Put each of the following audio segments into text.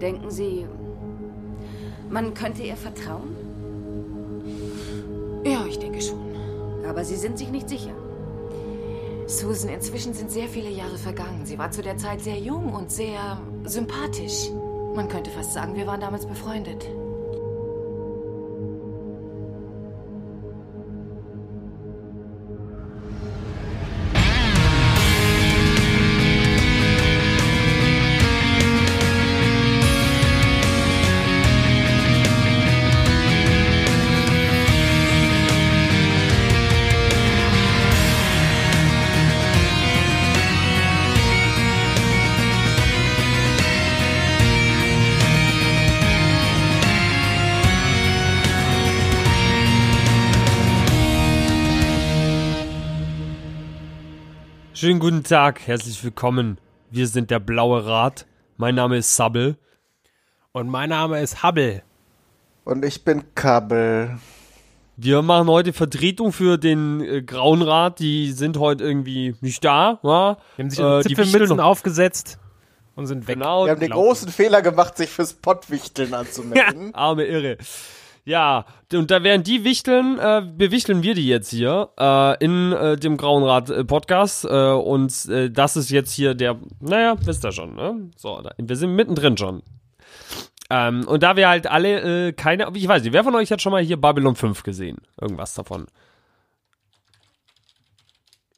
Denken Sie, man könnte ihr vertrauen? Ja, ich denke schon. Aber Sie sind sich nicht sicher. Susan, inzwischen sind sehr viele Jahre vergangen. Sie war zu der Zeit sehr jung und sehr sympathisch. Man könnte fast sagen, wir waren damals befreundet. Schönen guten Tag, herzlich willkommen. Wir sind der Blaue Rat. Mein Name ist Sabbel. Und mein Name ist Hubble. Und ich bin Kabel. Wir machen heute Vertretung für den äh, Grauen Rat. Die sind heute irgendwie nicht da. Ja? Die haben sich Äh, ihre die Zipfelmützen aufgesetzt und sind weg. Genau, Wir haben den großen Fehler gemacht, sich fürs Pottwichteln anzumelden. arme Irre. Ja, und da während die wichteln, äh, bewichteln wir die jetzt hier äh, in äh, dem Grauen Rat äh, Podcast. Äh, und äh, das ist jetzt hier der, naja, wisst ihr schon, ne? So, da, wir sind mittendrin schon. Ähm, und da wir halt alle keine, ich weiß nicht, wer von euch hat schon mal hier Babylon 5 gesehen? Irgendwas davon.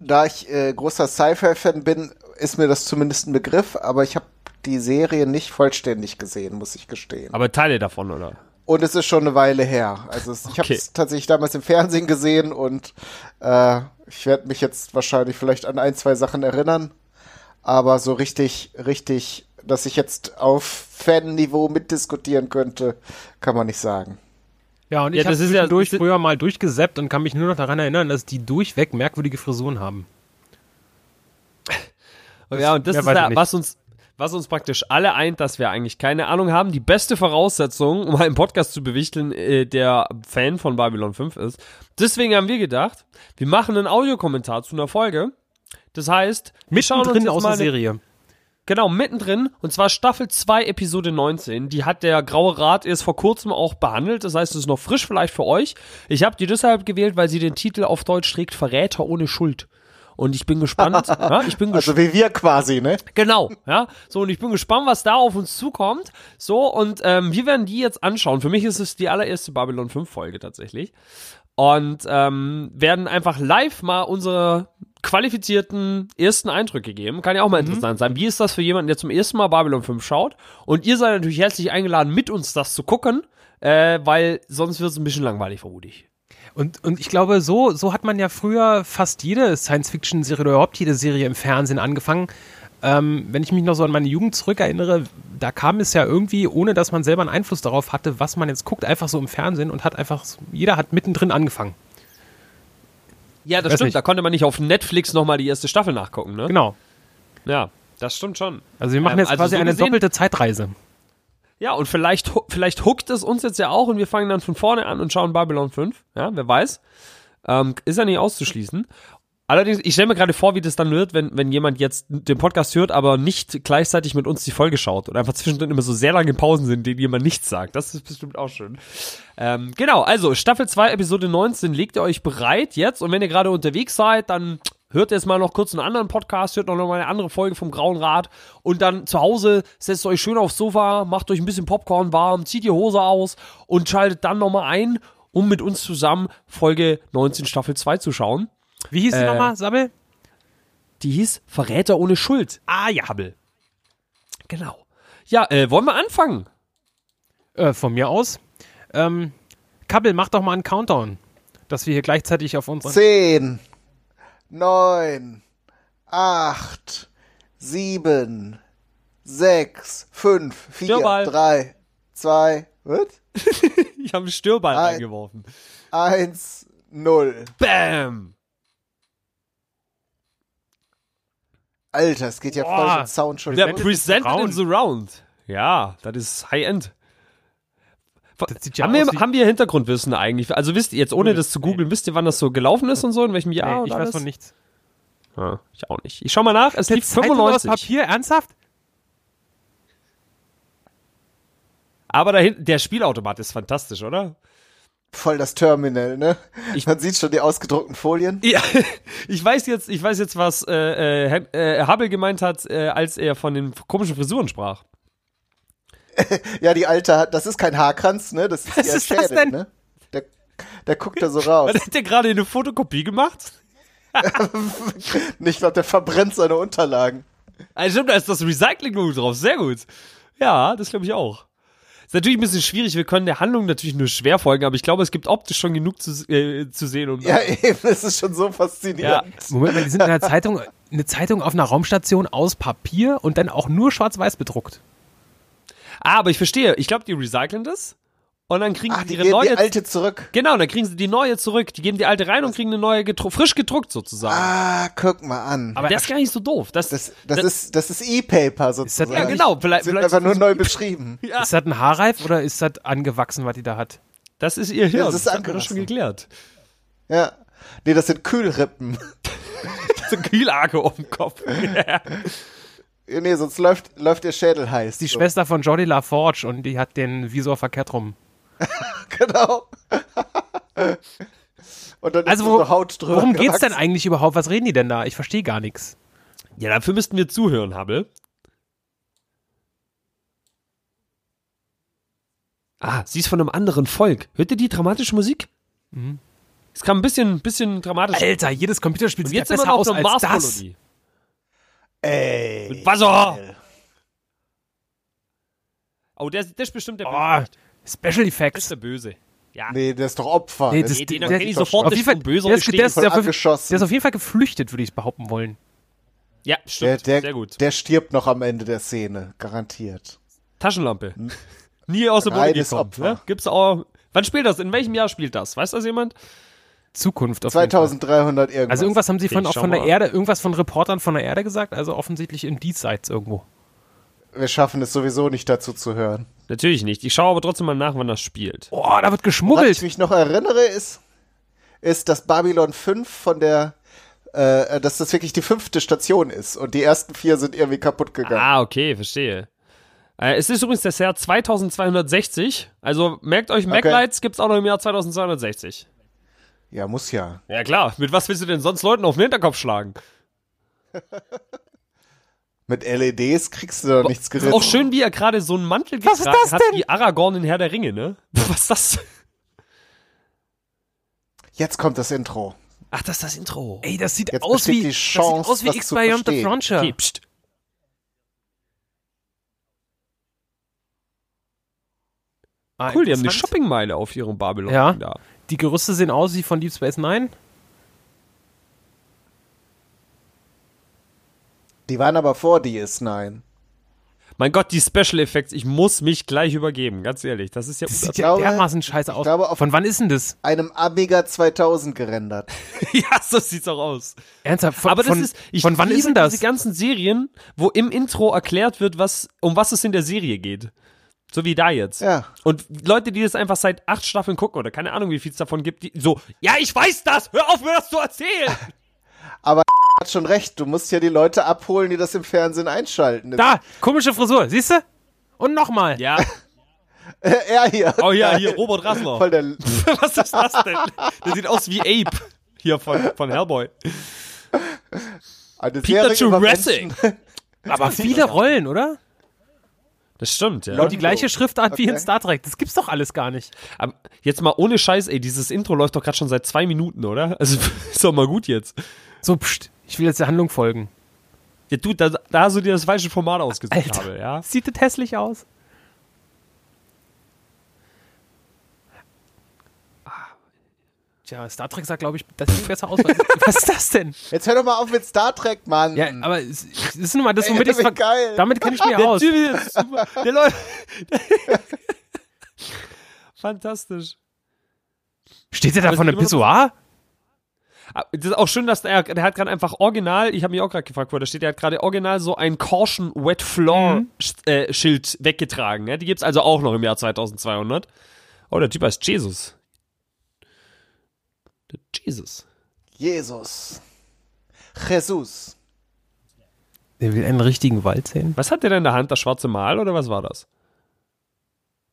Da ich großer Sci-Fi-Fan bin, ist mir das zumindest ein Begriff, aber ich habe die Serie nicht vollständig gesehen, muss ich gestehen. Aber Teile davon, oder? Und es ist schon eine Weile her. Also es, ich habe Okay. es tatsächlich damals im Fernsehen gesehen und äh, ich werde mich jetzt wahrscheinlich vielleicht an ein, zwei Sachen erinnern. Aber so richtig, richtig, dass ich jetzt auf Fan-Niveau mitdiskutieren könnte, kann man nicht sagen. Ja, und Ja, ich habe das ist ja- das- früher mal durchgesappt und kann mich nur noch daran erinnern, dass die durchweg merkwürdige Frisuren haben. ja, und das ist da, was uns, was uns praktisch alle eint, dass wir eigentlich keine Ahnung haben. Die beste Voraussetzung, um einen Podcast zu bewichteln, äh, der Fan von Babylon 5 ist. Deswegen haben wir gedacht, wir machen einen Audiokommentar zu einer Folge. Das heißt, wir schauen uns Mittendrin jetzt aus mal der Serie. Genau, mittendrin. Und zwar Staffel 2, Episode 19. Die hat der Graue Rat erst vor kurzem auch behandelt. Das heißt, es ist noch frisch vielleicht für euch. Ich habe die deshalb gewählt, weil sie den Titel auf Deutsch trägt, Verräter ohne Schuld. Und ich bin gespannt. ja, ich bin. Also wie wir quasi, ne? Genau, ja. So, und ich bin gespannt, was da auf uns zukommt. So, und ähm, wir werden die jetzt anschauen. Für mich ist es die allererste Babylon 5 Folge tatsächlich. Und ähm, werden einfach live mal unsere qualifizierten ersten Eindrücke geben. Kann ja auch mal interessant sein. Wie ist das für jemanden, der zum ersten Mal Babylon 5 schaut? Und ihr seid natürlich herzlich eingeladen, mit uns das zu gucken, äh, weil sonst wird es ein bisschen langweilig, vermute ich. Und, und ich glaube, so, so hat man ja früher fast jede Science-Fiction-Serie oder überhaupt jede Serie im Fernsehen angefangen. Ähm, wenn ich mich noch so an meine Jugend zurückerinnere, da kam es ja irgendwie, ohne dass man selber einen Einfluss darauf hatte, was man jetzt guckt, einfach so im Fernsehen und hat einfach, jeder hat mittendrin angefangen. Ja, das Weiß stimmt. nicht. Da konnte man nicht auf Netflix nochmal die erste Staffel nachgucken, ne? Genau. Ja, das stimmt schon. Also wir machen Ähm, jetzt also quasi so eine gesehen- doppelte Zeitreise. Ja, und vielleicht, vielleicht huckt es uns jetzt ja auch und wir fangen dann von vorne an und schauen Babylon 5. Ja, wer weiß. Ähm, ist ja nicht auszuschließen. Allerdings, ich stelle mir gerade vor, wie das dann wird, wenn, wenn jemand jetzt den Podcast hört, aber nicht gleichzeitig mit uns die Folge schaut und einfach zwischendrin immer so sehr lange Pausen sind, denen jemand nichts sagt. Das ist bestimmt auch schön. Ähm, genau, also Staffel 2, Episode 19, legt ihr euch bereit jetzt und wenn ihr gerade unterwegs seid, dann hört jetzt mal noch kurz einen anderen Podcast, hört noch mal eine andere Folge vom Grauen Rat und dann zu Hause setzt euch schön aufs Sofa, macht euch ein bisschen Popcorn warm, zieht die Hose aus und schaltet dann noch mal ein, um mit uns zusammen Folge 19 Staffel 2 zu schauen. Wie hieß sie Äh, nochmal, Sabbel? Die hieß Verräter ohne Schuld. Ah ja, Hubble. Genau. Ja, äh, wollen wir anfangen? Äh, von mir aus. Ähm, Kabbel, mach doch mal einen Countdown, dass wir hier gleichzeitig auf unseren... Zehn, neun, acht, sieben, sechs, fünf, vier, Störball. drei, zwei, was? Ich habe einen Störball Ein- eingeworfen. eins, null. Bam! Alter, es geht ja voll Boah. mit Sound schon. Ja, Presented in the round. Ja, das ist High-End. Das sieht ja Haben wir, haben wir Hintergrundwissen eigentlich? Also wisst ihr jetzt, ohne das zu googeln, wisst ihr, wann das so gelaufen ist und so, in welchem Jahr? Nee, und ich weiß alles? von nichts. Ah, ich auch nicht. Ich schau mal nach, es lief Zeitung aus 95. Papier, ernsthaft? Aber dahin, der Spielautomat ist fantastisch, oder? Voll das Terminal, ne? Ich- Man sieht schon die ausgedruckten Folien. Ja, ich weiß jetzt, ich weiß jetzt, was äh, äh, äh, Hubble gemeint hat, äh, als er von den komischen Frisuren sprach. Ja, die alte hat, das ist kein Haarkranz, ne? Das ist Was ist das Schädel, denn? ne? Der, der guckt da so raus. Hat der gerade eine Fotokopie gemacht? Ich glaube, der verbrennt seine Unterlagen. Also stimmt, da ist das Recycling-Logo drauf. Sehr gut. Ja, das glaube ich auch. Ist natürlich ein bisschen schwierig. Wir können der Handlung natürlich nur schwer folgen, aber ich glaube, es gibt optisch schon genug zu, äh, zu sehen. Um, Ja, eben, das ist schon so faszinierend. Moment mal, die sind in einer Zeitung, eine Zeitung auf einer Raumstation aus Papier und dann auch nur schwarz-weiß bedruckt. Ah, aber ich verstehe. Ich glaube, die recyceln das und dann kriegen Ach, sie die ihre geben neue. die alte zurück. genau, dann kriegen sie die neue zurück. Die geben die alte rein und kriegen eine neue gedru frisch gedruckt sozusagen. Ah, guck mal an. Aber der ist gar nicht so doof. Das, Das, das, ist, das ist E-Paper sozusagen. ja, genau. Vielleicht, Sind vielleicht einfach nur neu beschrieben. Ja. Ist das ein Haarreif oder ist das angewachsen, was die da hat? Das ist ihr Hirn. das ist das haben wir doch schon geklärt. Ja. Nee, das sind Kühlrippen. So ein Kühlake auf dem Kopf. Nee, sonst läuft, läuft ihr Schädel heiß. Die so. Schwester von Jodie LaForge und die hat den Visor verkehrt rum. Genau. Und dann Also ist wo, so Haut drüber worum geht's denn eigentlich überhaupt? Was reden die denn da? Ich verstehe gar nichts. Ja, dafür müssten wir zuhören, Hubble. Ah, sie ist von einem anderen Volk. Hört ihr die dramatische Musik? Es kam ein bisschen, bisschen dramatisch. Alter, jedes Computerspiel sieht jetzt besser noch aus als das. Ey. Mit Wasser. Oh, der, der ist bestimmt der Oh, Böse. Special Das ist Effects. der Böse. Ja. Nee, der ist doch Opfer. Nee, Das- Nee, den der- ich der- sofort. Auf Das jeden ist Fall, ein Böser. der ist, der, ist, der, ist auf, angeschossen. der ist auf jeden Fall geflüchtet, würde ich behaupten wollen. Ja, der, stimmt. der, Sehr gut. der stirbt noch am Ende der Szene, garantiert. Taschenlampe. Nie aus dem Boden Reines gekommen. Opfer. Ne? Gibt's auch. Wann spielt das? In welchem Jahr spielt das? Weiß das jemand? Zukunft auf jeden Fall. 2300 irgendwas. Also irgendwas haben sie von, Ich auch von der. Erde, irgendwas von Reportern von der Erde gesagt, also offensichtlich im Diesseits irgendwo. Wir schaffen es sowieso nicht dazu zu hören. Natürlich nicht. Ich schaue aber trotzdem mal nach, wann das spielt. Oh, da wird Woran ich geschmuggelt. mich noch erinnere, ist, ist, dass Babylon 5 von der, äh, dass das wirklich die fünfte Station ist und die ersten vier sind irgendwie kaputt gegangen. Ah, okay, verstehe. Äh, es ist übrigens das Jahr 2260. Also merkt euch, Okay. Maglights gibt's auch noch im Jahr 2260. Ja, muss ja. Ja klar, mit was willst du denn sonst Leuten auf den Hinterkopf schlagen? Mit LEDs kriegst du doch nichts Ist geritten. auch schön, wie er gerade so einen Mantel Was getragen ist das hat, denn? wie Aragorn in Herr der Ringe, ne? Was ist das? Jetzt kommt das Intro. Ach, das ist das Intro. Ey, das sieht Jetzt aus wie, die das sieht aus wie X zu Beyond the. Frontier. Okay, pst. Ah, Cool, die haben eine. Shoppingmeile auf ihrem Babylon. Ja. Da. Die Gerüste sehen aus wie von Deep Space Nine. Die waren aber vor DS9. Mein Gott, die Special Effects, ich muss mich gleich übergeben, ganz ehrlich. Das ist ja. Das sieht ja glaube- dermaßen scheiße aus. glaube, auf- Von wann ist denn das? Einem Amiga 2000 gerendert. ja, so sieht's auch aus. Ernsthaft? Von, Aber das von, ist, ich von wann ist denn das? diese ganzen Serien, wo im Intro erklärt wird, was, um was es in der Serie geht. So wie da jetzt. Ja. Und Leute, die das einfach seit acht Staffeln gucken oder keine Ahnung, wie viel es davon gibt, die so, ja, ich weiß das, hör auf, mir das zu erzählen. Hat schon recht, du musst ja die Leute abholen, die das im Fernsehen einschalten. Da, komische Frisur, siehst du? Und nochmal. ja, er hier. oh ja, hier, Robert Rassler. Voll der, was ist das denn? Der sieht aus wie Ape. Hier von, von Hellboy. eine Jurassic. Menschen. Aber viele Rollen, oder? Das stimmt, ja. Und die gleiche Schriftart wie in Okay. Star Trek. Das gibt's doch alles gar nicht. Aber jetzt mal ohne Scheiß, ey, dieses Intro läuft doch gerade schon seit zwei Minuten, oder? Also ist doch mal gut jetzt. So, pst, ich will jetzt der Handlung folgen. Ja, du, da, da hast du dir das falsche Format ausgesucht, Alter. habe, ja? Sieht das hässlich aus? Tja, Star Trek sah, glaube ich, das sieht besser aus. Was, ist das denn? Jetzt hör doch mal auf mit Star Trek, Mann. Ja, aber es, es ist nun mal das, Ey, womit das ich geil. Damit kenne ich mich Der aus. Typ ist super. Der läuft. Fantastisch. Steht der da von es einem Pissoir? Ah, Das ist auch schön, dass der, der hat gerade einfach original, ich habe mich auch gerade gefragt, wo da steht, der hat gerade original so ein Caution Wet Floor Mhm. Äh, Schild weggetragen. Ja? Die gibt's also auch noch im Jahr 2200. Oh, der Typ heißt Jesus. Jesus. Jesus. Jesus. Der will einen richtigen Wald sehen. Was hat der denn in der Hand? Das schwarze Mal oder was war das?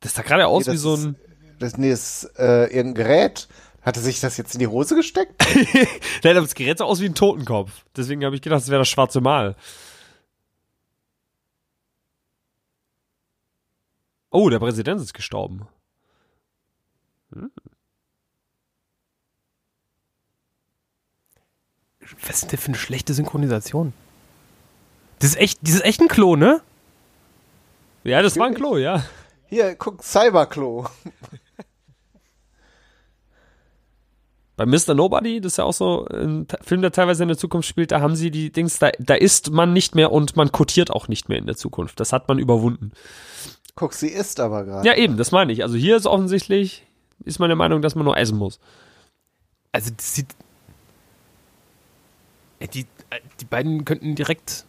Das sah gerade aus Nee, wie so ist- ein. Das, nee, das ist äh, irgendein Gerät. Hatte sich das jetzt in die Hose gesteckt? Nein, aber das Gerät sah aus wie ein Totenkopf. Deswegen habe ich gedacht, das wäre das schwarze Mal. Oh, der Präsident ist gestorben. Was ist denn für eine schlechte Synchronisation? Das ist echt, das ist echt ein Klo, ne? Ja, das war ein Klo, ja. Hier, guck, Cyberklo. Bei Mr. Nobody, das ist ja auch so ein Film, der teilweise in der Zukunft spielt, da haben sie die Dings, da, da ist man nicht mehr und man kotiert auch nicht mehr in der Zukunft. Das hat man überwunden. Guck, sie isst aber gerade. Ja, eben, das meine ich. Also hier ist offensichtlich, ist meine Meinung, dass man nur essen muss. Also das sieht. Äh, Die, äh, die beiden könnten direkt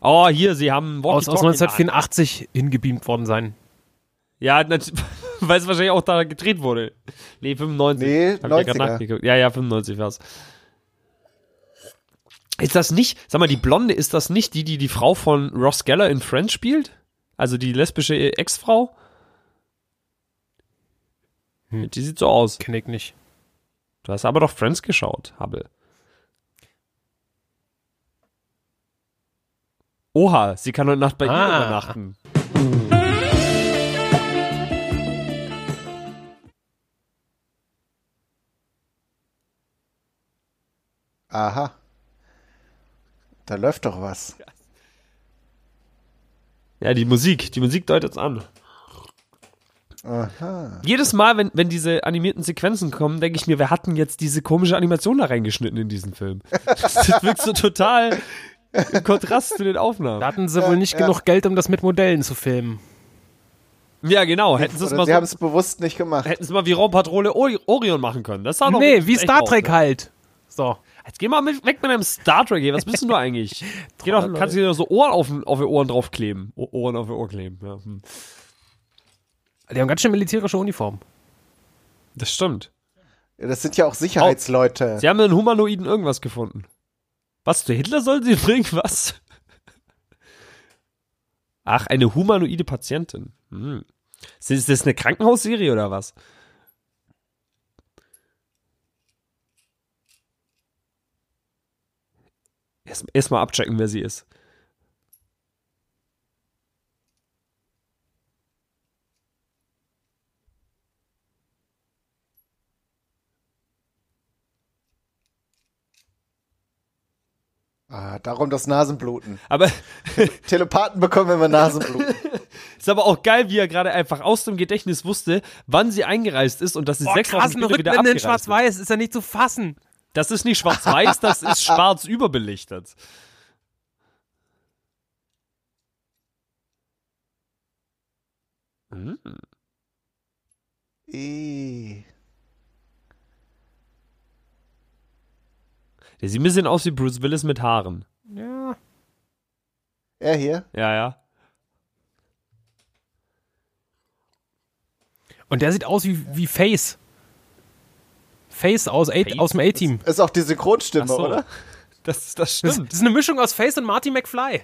Oh, hier, sie haben aus, aus Walkie-Talkie in der Hand. 1984 hingebeamt worden sein. Ja, weil es wahrscheinlich auch da gedreht wurde. Nee, 95. Nee, Hab ich ja grad 90er. nachgeguckt. Ja, ja, 95 war's. Ist das nicht, sag mal, die Blonde, ist das nicht die, die die Frau von Ross Geller in Friends spielt? Also die lesbische Ex-Frau? Hm. Die sieht so aus. Kenn ich nicht. Du hast aber doch Friends geschaut, Hubble. Oha, sie kann heute Nacht bei ihr Ah. übernachten. Aha. Da läuft doch was. Ja, die Musik, die Musik deutet's an. Aha. Jedes Mal, wenn, wenn diese animierten Sequenzen kommen, denke ich mir, wir hatten jetzt diese komische Animation da reingeschnitten in diesen Film. Das wirkt so total im Kontrast zu den Da Aufnahmen. hatten sie wohl nicht genug Geld, um das mit Modellen zu filmen. Ja, genau. Hätten sie es mal, sie haben so, es bewusst nicht gemacht. hätten sie mal wie Raumpatrole Ori- Orion machen können. Das sah doch Nee, wie Star aus, Trek ne? halt. So. Jetzt geh mal mit, weg mit deinem Star Trek, ey. Was bist denn du eigentlich? Geh doch, kannst du dir so Ohren auf, auf die Ohren draufkleben. Ohren auf die Ohren kleben. Ja, hm. Die haben ganz schön militärische Uniformen. Das stimmt. Ja, Das sind ja auch Sicherheitsleute. Sie haben einen Humanoiden irgendwas gefunden. Was, der Hitler sollen sie bringen? Was? Ach, eine humanoide Patientin. Hm. Ist das- eine Krankenhausserie oder was? Erst, erst abchecken, wer sie ist. Ah, darum das Nasenbluten. Aber Telepathen bekommen immer Nasenbluten. ist aber auch geil, wie er gerade einfach aus dem Gedächtnis wusste, wann sie eingereist ist und dass sie sechs Wochen später wieder in abgereist ist. Schwarz-Weiß ist ja nicht zu fassen. Das ist nicht schwarz-weiß, das ist schwarz überbelichtet. Hm. Ih. Der sieht ein bisschen aus wie Bruce Willis mit Haaren. Ja. Er hier? Ja, ja. Und der sieht aus wie, wie Face. Face aus, A Face? aus dem A-Team. Ist auch die Synchronstimme, so. oder? Das, das Das, stimmt. das ist eine Mischung aus Face und Marty McFly.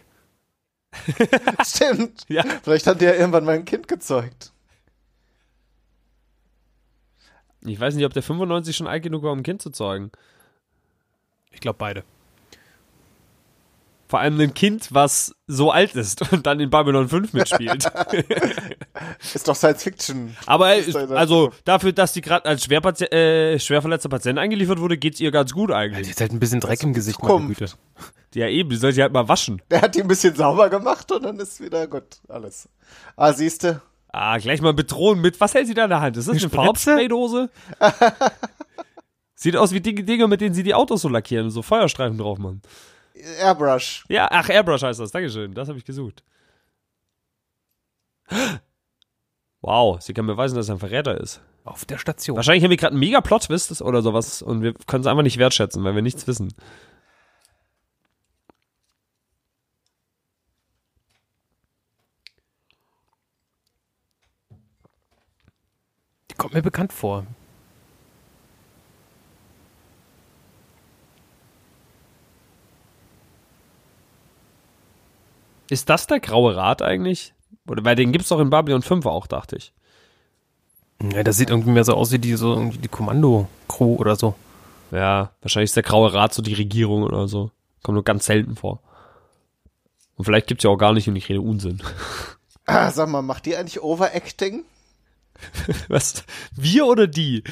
Stimmt. Ja. Vielleicht hat der irgendwann mal ein Kind gezeugt. Ich weiß nicht, ob der 95 schon alt genug war, um ein Kind zu zeugen. Ich glaube beide. Vor allem ein Kind, was so alt ist und dann in Babylon 5 mitspielt. Ist doch Science Fiction. Aber er Ist also dafür, dass die gerade als Schwerpati äh, schwerverletzter Patient eingeliefert wurde, geht's ihr ganz gut Die eigentlich. hat halt ein bisschen Dreck im Gesicht, meine. Güte. Ja, eben, die soll sie halt mal waschen. Der hat die ein bisschen sauber gemacht und dann ist wieder gut. Alles. Ah, siehste. Ah, gleich mal bedrohen mit, was hält sie da in der Hand? Ist das eine Spritze? Farbspraydose? Sieht aus wie die Dinge, mit denen sie die Autos so lackieren und so Feuerstreifen drauf machen. Airbrush. Ja, ach, Airbrush heißt das, Dankeschön, das habe ich gesucht. Wow, sie kann beweisen, dass er ein Verräter ist. Auf der Station. Wahrscheinlich haben wir gerade einen mega Plot-Twist oder sowas und wir können es einfach nicht wertschätzen, weil wir nichts wissen. Die kommt mir bekannt vor. Ist das der graue Rat eigentlich? Oder bei denen gibt's doch in Babylon 5 auch, dachte ich. Ja, das sieht irgendwie mehr so aus wie die, so, irgendwie die Kommando-Crew oder so. Ja, wahrscheinlich ist der Graue Rat so die Regierung oder so. Kommt nur ganz selten vor. Und vielleicht gibt's ja auch gar nicht und ich rede Unsinn. Ah, sag mal, macht die eigentlich Overacting? Was? Wir oder die?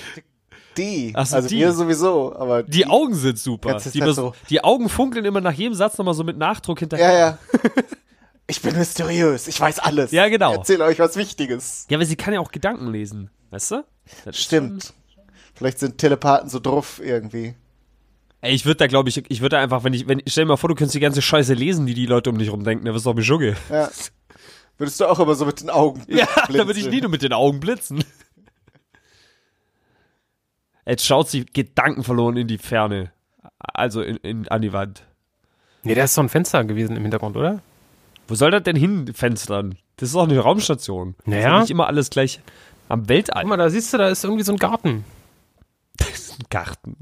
Die. Ach so, also die. wir sowieso, aber Die Augen sind super. Die, bes- so. die Augen funkeln immer nach jedem Satz nochmal so mit Nachdruck hinterher. Ja, ja. Ich bin mysteriös, ich weiß alles. Ja, genau. Ich erzähle euch was Wichtiges. Ja, aber sie kann ja auch Gedanken lesen. Weißt du? Das Stimmt. Vielleicht sind Telepathen so drauf irgendwie. Ey, ich würde da, glaube ich, ich würde da einfach, wenn ich, wenn, stell dir mal vor, du könntest die ganze Scheiße lesen, die die Leute um dich rum denken, dann wirst du doch Beschugge. Ja. Würdest du auch immer so mit den Augen Ja, da würde ich nie nur mit den Augen blitzen. Jetzt schaut sie Gedanken verloren in die Ferne. Also in, in, an die Wand. Nee, da ist so ein Fenster gewesen im Hintergrund, oder? Wo soll das denn hin, Fenstern? Das ist doch eine Raumstation. Das ist Naja. doch nicht immer alles gleich am Weltall. Guck mal, da siehst du, da ist irgendwie so ein Garten. Garten.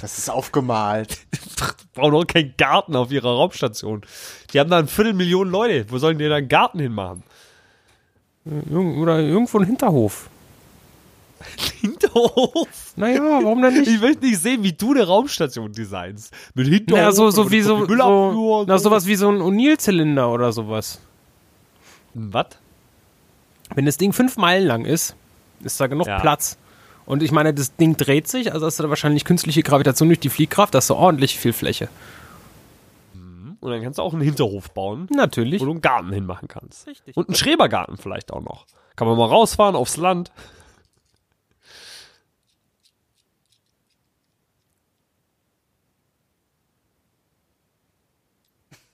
Das ist aufgemalt. Brauchen doch keinen Garten auf ihrer Raumstation. Die haben da ein Viertelmillion Leute. Wo sollen die da einen Garten hinmachen? Oder irgendwo ein Hinterhof. Hinterhof. Naja, warum denn nicht? Ich möchte nicht sehen, wie du eine Raumstation designst. Mit Hinterhof. Naja, so, so und wie so, so na, sowas wie so ein O'Neill-Zylinder oder sowas. Was? Wenn das Ding fünf Meilen lang ist, ist da genug Ja. Platz. Und ich meine, das Ding dreht sich, also hast du da wahrscheinlich künstliche Gravitation durch die Fliehkraft, hast du ordentlich viel Fläche. Und dann kannst du auch einen Hinterhof bauen, Natürlich. wo du einen Garten hinmachen kannst. Richtig. Und einen Schrebergarten vielleicht auch noch. Kann man mal rausfahren aufs Land.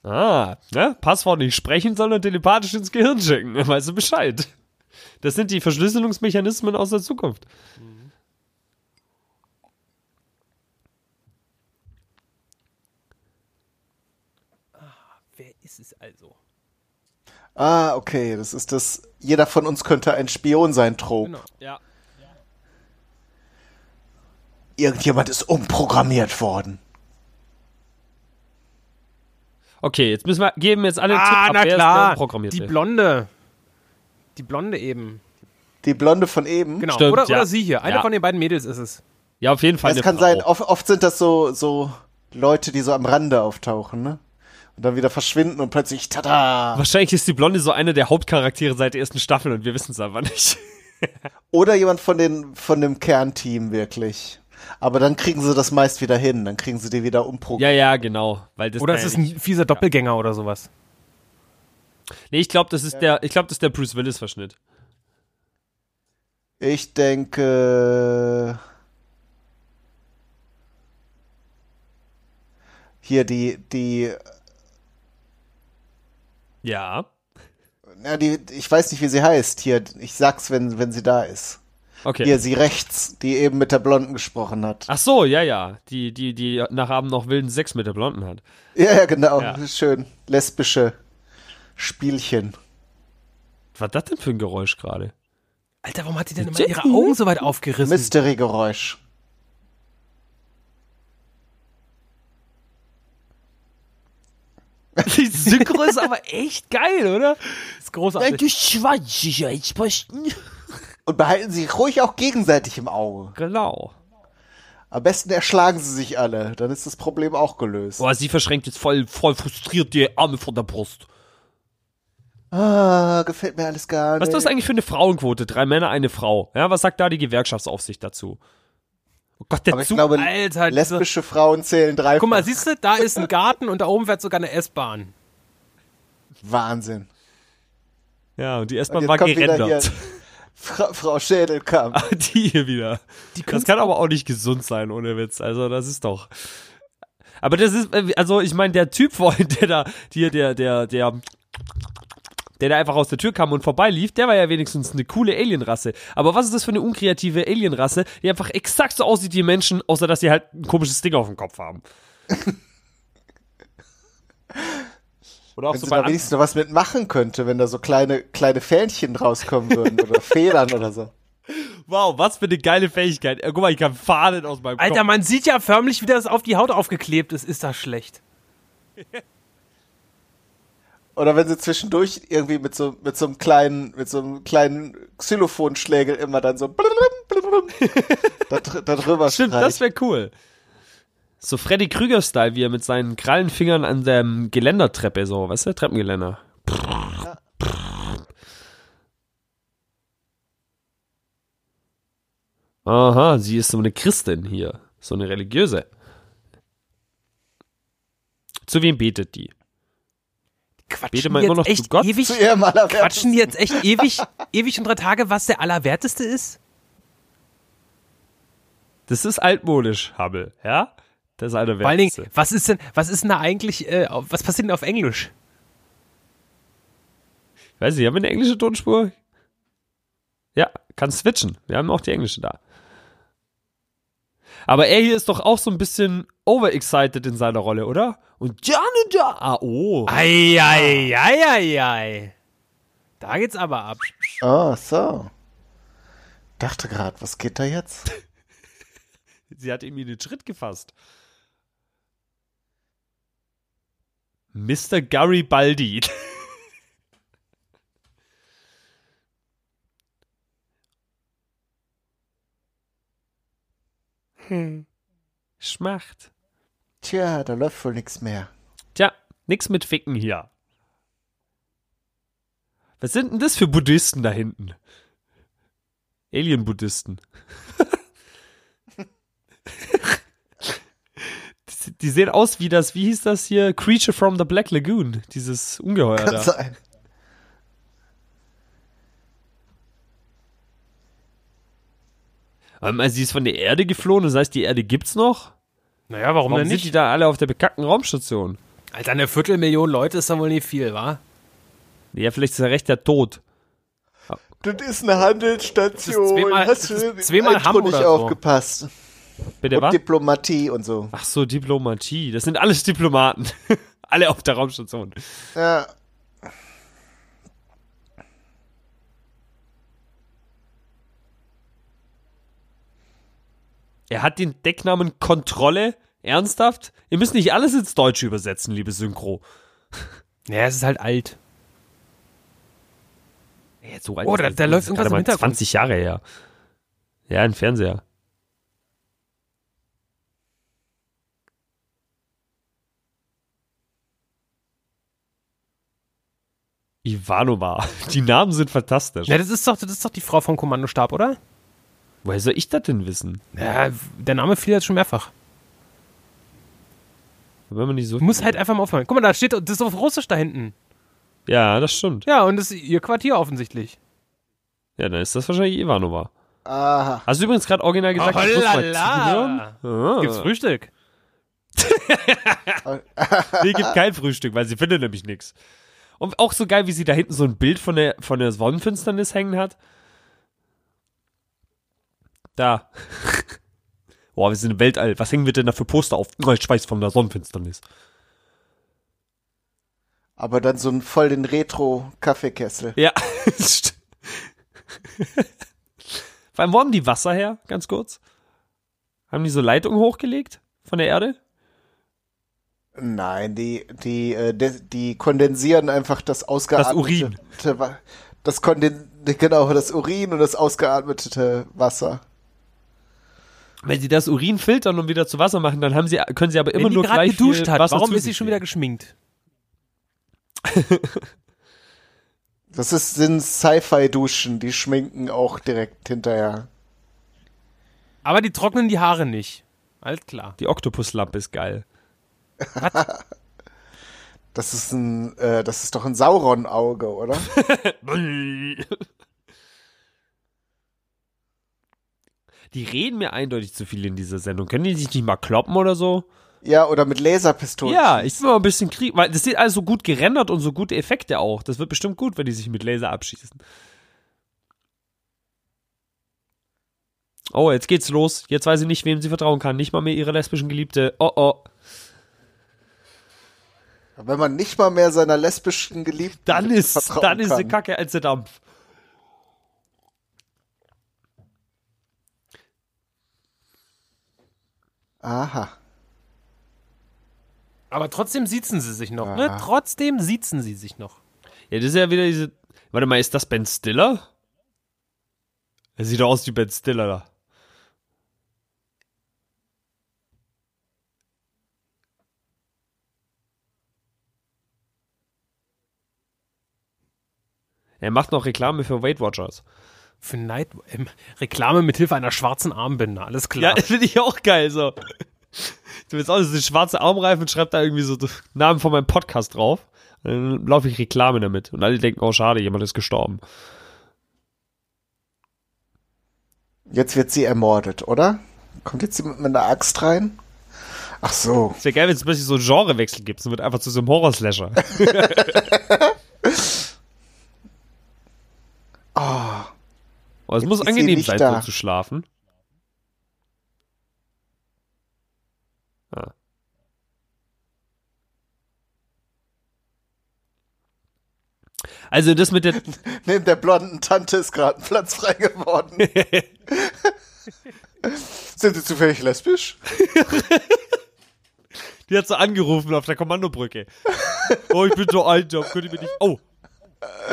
Ah, ne? Passwort nicht sprechen, sondern telepathisch ins Gehirn schicken. Dann weißt du Bescheid. Das sind die Verschlüsselungsmechanismen aus der Zukunft. Wer ist es also? Ah, okay, das ist das. Jeder von uns könnte ein Spion sein, Trop. Genau. Ja. Irgendjemand ist umprogrammiert worden. Okay, jetzt müssen wir, geben jetzt alle Ah, Tipp na ab, wer klar. ist programmiert. Die Blonde. Die Blonde eben. Die Blonde von eben. Genau. Stimmt, oder, ja. oder sie hier. Eine Ja. von den beiden Mädels ist es. Ja, auf jeden Fall. Es kann Frau. sein, oft, oft sind das so, so Leute, die so am Rande auftauchen, ne? Und dann wieder verschwinden und plötzlich, tada! Wahrscheinlich ist die Blonde so eine der Hauptcharaktere seit der ersten Staffel und wir wissen es aber nicht. Oder jemand von, den, von dem Kernteam wirklich. Aber dann kriegen sie das meist wieder hin, dann kriegen sie die wieder umprogrammiert. Ja, ja, genau. Weil das Oder es ja ist ein fieser Doppelgänger oder sowas. Nee, ich glaube, das ist der, ich glaube, das ist der Bruce Willis Verschnitt. Ich denke. Hier die, die, Ja. ja, die, ich weiß nicht, wie sie heißt. Hier, ich sag's, wenn, wenn sie da ist. Okay. Hier, sie rechts, die eben mit der Blonden gesprochen hat. Ach so, ja, ja. Die, die, die nach Abend noch wilden Sex mit der Blonden hat. Ja, ja, genau. Ja. Schön. Lesbische Spielchen. Was war das denn für ein Geräusch gerade? Alter, warum hat die denn immer ihre? Augen so weit aufgerissen? Mystery-Geräusch. Die Synchro ist aber echt geil, oder? ist großartig. Schwanzsicherheitsposten. Und behalten sie ruhig auch gegenseitig im Auge. Genau. Am besten erschlagen sie sich alle. Dann ist das Problem auch gelöst. Boah, sie verschränkt jetzt voll, voll frustriert die Arme vor der Brust. Ah, gefällt mir alles gar nicht. Was ist das eigentlich für eine Frauenquote? Drei Männer, eine Frau. Ja, was sagt da die Gewerkschaftsaufsicht dazu? Oh Gott, der Aber ich Zug. glaube, Alter, lesbische Frauen zählen drei. Guck mal, siehst du, da ist ein Garten und da oben fährt sogar eine S-Bahn. Wahnsinn. ja, und die S-Bahn war gerendert. Fra Frau Schädelkamp. Die hier wieder. das kann aber auch nicht gesund sein, ohne Witz. Also, das ist doch. Aber das ist, äh, also ich meine, der Typ vorhin, der da, hier, der, der, der, der da einfach aus der Tür kam und vorbeilief, der war ja wenigstens eine coole Alienrasse. Aber was ist das für eine unkreative Alienrasse, die einfach exakt so aussieht wie Menschen, außer dass sie halt ein komisches Ding auf dem Kopf haben? Oder auch Wenn so sie bei da wenigstens noch was mitmachen könnte, wenn da so kleine, kleine Fähnchen rauskommen würden oder Federn oder so. Wow, was für eine geile Fähigkeit. Äh, Guck mal, ich kann Fahnen aus meinem Alter, Kopf. man sieht ja förmlich, wie das auf die Haut aufgeklebt ist. Ist das schlecht. Oder wenn sie zwischendurch irgendwie mit so, mit so einem kleinen, mit so einem kleinen Xylophonschlägel immer dann so da, da drüber Stimmt, streicht. das wäre cool. So Freddy Krüger-Style, wie er mit seinen Krallenfingern an der Geländertreppe so, weißt du, Treppengeländer. Aha, sie ist so eine Christin hier, so eine religiöse. Zu wem betet die? Quatschen Bete jetzt noch echt zu Gott? ewig, Zu ihrem Allerwertesten. quatschen die jetzt echt ewig, ewig und drei Tage, was der Allerwerteste ist? Das ist altmodisch, Hubble, ja? Das ist eine Vor allen Dingen, was ist denn, was ist denn da eigentlich, äh, was passiert denn auf Englisch? Weiß ich, haben wir eine englische Tonspur? Ja, kann switchen. Wir haben auch die englische da. Aber er hier ist doch auch so ein bisschen overexcited in seiner Rolle, oder? Und ja, ne, ja. Ah, oh. Eieieiei. Ei, ei, ei. Da geht's aber ab. Oh, so. Dachte gerade, was geht da jetzt? Sie hat ihm in den Schritt gefasst. Mr. Garibaldi. Hm. Schmacht. Tja, da läuft wohl nichts mehr. Tja, nix mit Ficken hier. Was sind denn das für Buddhisten da hinten? Alien-Buddhisten. die, sehen aus wie das, wie hieß das hier? Creature from the Black Lagoon. Dieses Ungeheuer Kann da. sein. Ähm, also sie ist von der Erde geflohen, das heißt, die Erde gibt's noch? Naja, warum, Warum denn sind nicht? die da alle auf der bekackten Raumstation? Alter, eine Viertelmillion Leute ist dann wohl nicht viel, wa? Ja, vielleicht ist er recht der Tod. Das ist eine Handelsstation. Das ist zweimal- Hast das ist im zweimal Hamm nicht oder so. aufgepasst. Bitte Und was? Diplomatie und so. Ach so, Diplomatie. Das sind alles Diplomaten. alle auf der Raumstation. Ja. Er hat den Decknamen Kontrolle. Ernsthaft? Ihr müsst nicht alles ins Deutsche übersetzen, liebe Synchro. Naja, es ist halt alt. Ey, so alt Oh, ist da- das da läuft irgendwas gerade im mal Hintergrund. 20 Jahre her. Ja, ein Fernseher. Ivanova. Die Namen sind fantastisch. Ja, das ist doch, das ist doch die Frau vom Kommandostab, oder? Woher soll ich das denn wissen? Ja, der Name fiel jetzt schon mehrfach. Wenn man nicht so Du musst halt einfach mal aufhören. Guck mal, da steht, das ist auf Russisch da hinten. Ja, das stimmt. Ja, und das ist ihr Quartier offensichtlich. Ja, dann ist das wahrscheinlich Ivanova. Aha. Hast du übrigens gerade original gesagt, Oh, ich muss mal zuhören? Ah. Gibt's Frühstück? Nee, gibt kein Frühstück, weil sie findet nämlich nichts. Und auch so geil, wie sie da hinten so ein Bild von der, von der Sonnenfinsternis hängen hat. Da. Boah, wir sind im Weltall. Was hängen wir denn da für Poster auf? Oh, ich weiß von der Sonnenfinsternis. Aber dann so ein voll den Retro-Kaffeekessel. Ja. Vor allem, wo haben die Wasser her? Ganz kurz. Haben die so Leitungen hochgelegt von der Erde? Nein, die, die, äh, de, die kondensieren einfach das ausgeatmete. Urin. Wa- Das konden, genau, das Urin und das ausgeatmete Wasser. Wenn sie das Urin filtern und wieder zu Wasser machen, dann haben sie, können sie aber immer Wenn die nur gerade gleich geduscht viel hat, Wasser warum ist sie schon wieder geschminkt? Das ist, sind Sci-Fi-Duschen, die schminken auch direkt hinterher. Aber die trocknen die Haare nicht. Alles klar. Die Oktopuslampe ist geil. Das ist ein, äh, das ist doch ein Sauron-Auge, oder? Die reden mir eindeutig zu viel in dieser Sendung. Können die sich nicht mal kloppen oder so? ja, oder mit Laserpistolen. Ja, ich will mal ein bisschen Krieg, weil das sieht alles so gut gerendert und so gute Effekte auch. Das wird bestimmt gut, wenn die sich mit Laser abschießen. Oh, jetzt geht's los. Jetzt weiß sie nicht, wem sie vertrauen kann. Nicht mal mehr ihre lesbischen Geliebte. Oh, oh. Wenn man nicht mal mehr seiner lesbischen Geliebten Dann ist, vertrauen dann ist sie kann. kacke als der Dampf. Aha. Aber trotzdem siezen sie sich noch, ne? Trotzdem siezen sie sich noch. Ja, das ist ja wieder diese. Warte mal, ist das Ben Stiller? Er sieht doch aus wie Ben Stiller da. Er macht noch Reklame für Weight Watchers. Für Night ähm, Reklame mit Hilfe einer schwarzen Armbinde, alles klar. Ja, das finde ich auch geil, so. Du willst auch diese schwarze Armreifen und schreibt da irgendwie so den Namen von meinem Podcast drauf. Und dann laufe ich Reklame damit. Und alle denken, oh, schade, jemand ist gestorben. Jetzt wird sie ermordet, oder? Kommt jetzt jemand mit einer Axt rein? Ach so. Es wäre geil, wenn es plötzlich so einen Genrewechsel gibt. Es wird einfach zu so einem Horror-Slasher. Oh, Aber es muss angenehm sein, da. so zu schlafen. Ah. Also das mit der neben der blonden Tante ist gerade ein Platz frei geworden. Sind Sie zufällig lesbisch? Die hat so angerufen auf der Kommandobrücke. Oh, ich bin so alt, da könnt ihr mir nicht. Oh.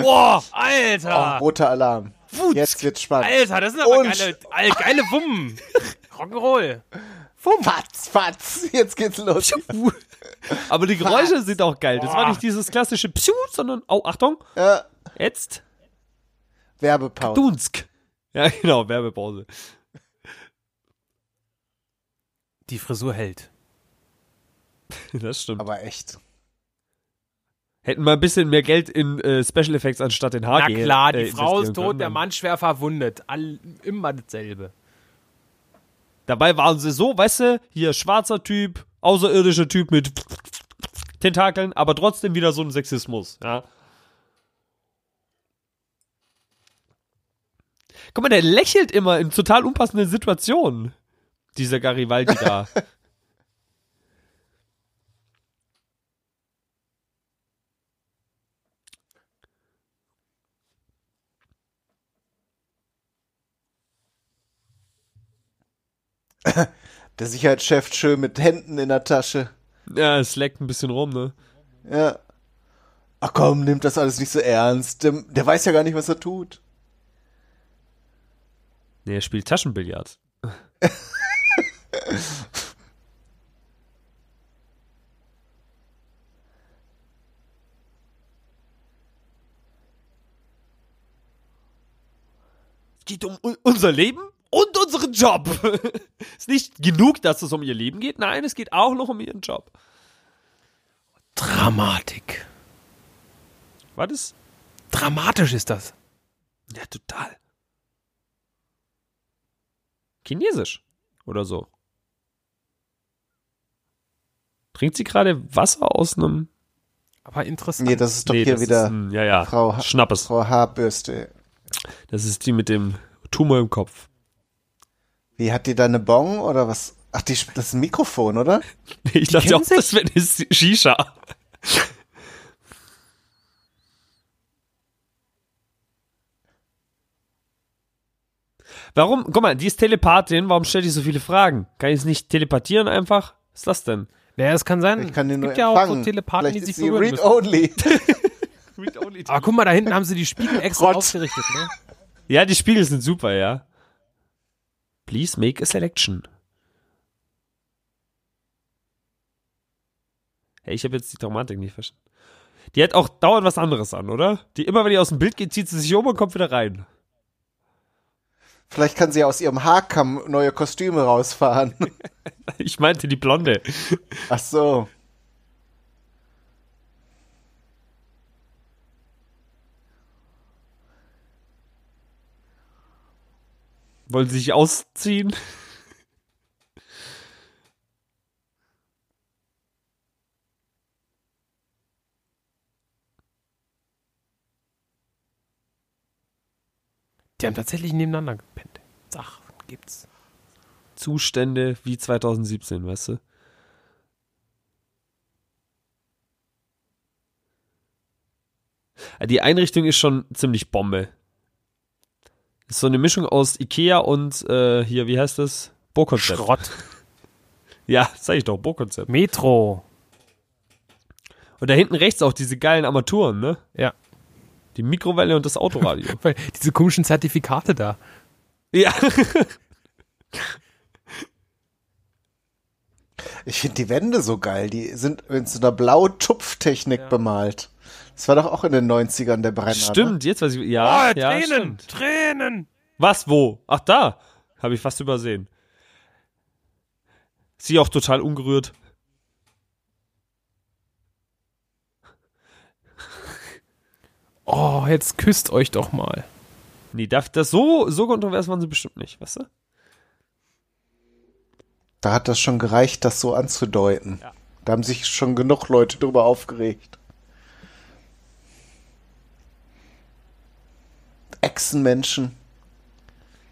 Boah, Oh, Alter! roter Alarm. Wutz. Jetzt wird's spannend. Alter, das sind aber Und- geile, all- geile Wummen. Rock'n'Roll. Fatz, fatz. Jetzt geht's los. Aber die Geräusche sind auch geil. Das war nicht dieses klassische Psiu, sondern. Oh, Achtung. Ja, Jetzt. Werbepause. Dunsk. Ja, genau, Werbepause. Die Frisur hält. Das stimmt. Aber echt. Hätten wir ein bisschen mehr Geld in äh, Special Effects anstatt in Na HG. klar, die äh, Frau ist tot, können, der Mann schwer verwundet. All, immer dasselbe. Dabei waren sie so, weißt du, hier schwarzer Typ, außerirdischer Typ mit Tentakeln, aber trotzdem wieder so ein Sexismus, ja. Guck mal, der lächelt immer in total unpassenden Situationen. Dieser Garibaldi da. Der Sicherheitschef schön mit Händen in der Tasche. ja, es leckt ein bisschen rum, ne? Ja. Ach komm, nimmt das alles nicht so ernst. Der, der weiß ja gar nicht, was er tut. Nee, er spielt Taschenbillard. Es geht um unser Leben und unseren Job. ist nicht genug, dass es um ihr Leben geht. Nein, es geht auch noch um ihren Job. Dramatik. War das? Dramatisch ist das. Ja, total. Chinesisch oder so. Trinkt sie gerade Wasser aus einem. Aber interessant. Nee, das ist doch Nee, hier wieder ein, ja, ja. Frau Ha- Schnappes. Frau Haarbürste. Das ist die mit dem Tumor im Kopf. Wie hat die da eine Bong oder was? Ach, die, das ist ein Mikrofon, oder? Ich dachte kennen auch, das wäre eine Shisha. Warum? Guck mal, die ist Telepathin. Warum stellt die so viele Fragen? Kann ich es nicht telepathieren einfach? Was ist das denn? Naja, es kann sein. Ich kann den es nur gibt ja auch so empfangen. Telepathen, die sich ist sie berühren müssen. read-only. Aber guck mal, da hinten haben sie die Spiegel extra Rotz. ausgerichtet, ne? Ja, die Spiegel sind super, ja. Please make a selection. Hey, ich habe jetzt die Dramatik nicht verstanden. Die hat auch dauernd was anderes an, oder? Die immer, wenn die aus dem Bild geht, zieht sie sich um und kommt wieder rein. Vielleicht kann sie aus ihrem Haarkamm neue Kostüme rausfahren. Ich meinte die Blonde. Ach so. Wollen sie sich ausziehen? Die haben tatsächlich nebeneinander gepennt. Ach, gibt's. Zustände wie 2017, weißt du? Die Einrichtung ist schon ziemlich Bombe. Ist so eine Mischung aus Ikea und äh, hier, wie heißt das? Bohrkonzept. Schrott. Ja, sag ich doch, Bohrkonzept. Metro. Und da hinten rechts auch diese geilen Armaturen, ne? Ja. Die Mikrowelle und das Autoradio. Diese komischen Zertifikate da. ja. Ich finde die Wände so geil. Die sind mit so einer blauen Tupftechnik bemalt. Das war doch auch in den 90ern der Brenner. Ne? Stimmt, jetzt weiß ich. Ja, oh, ja Tränen, stimmt. Tränen. Was, wo? Ach, da. Habe ich fast übersehen. Sie auch total ungerührt. Oh, jetzt küsst euch doch mal. Nee, darf das so, so kontrovers waren sie bestimmt nicht, weißt du? Da hat das schon gereicht, das so anzudeuten. Ja. Da haben sich schon genug Leute drüber aufgeregt. Echsenmenschen.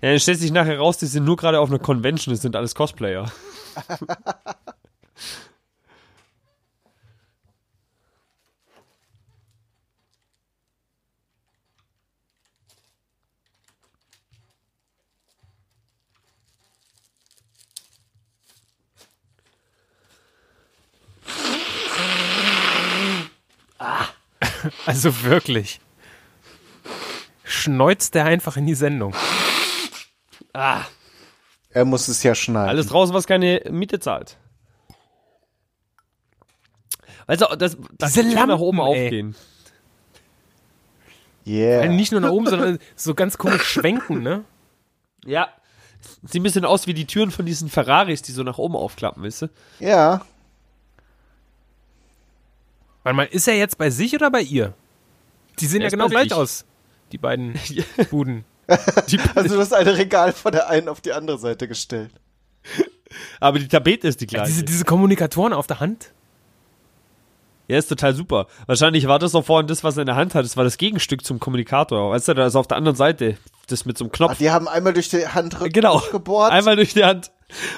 Ja, dann stellt sich nachher raus, die sind nur gerade auf einer Convention, das sind alles Cosplayer. Also wirklich. Schneuzt der einfach in die Sendung. Er muss es ja schneiden. Alles draußen, was keine Miete zahlt. Also, das, das Diese kann nach Lampen, oben ey. aufgehen. Yeah. Nicht nur nach oben, sondern so ganz komisch schwenken, ne? Ja. Sieht ein bisschen aus wie die Türen von diesen Ferraris, die so nach oben aufklappen, weißt du? Ja. Warte mal, ist er jetzt bei sich oder bei ihr? Die sehen Er ja genau gleich sich. aus, die beiden Buden. Also du hast eine Regal von der einen auf die andere Seite gestellt. Aber die Tapete ist die Ja, gleiche. diese, diese Kommunikatoren auf der Hand. Ja, ist total super. Wahrscheinlich war das doch vorhin das, was er in der Hand hat. Das war das Gegenstück zum Kommunikator. Weißt du, da ist auf der anderen Seite das mit so einem Ach, Knopf. die haben einmal durch die Hand genau. gebohrt. Einmal durch die Hand.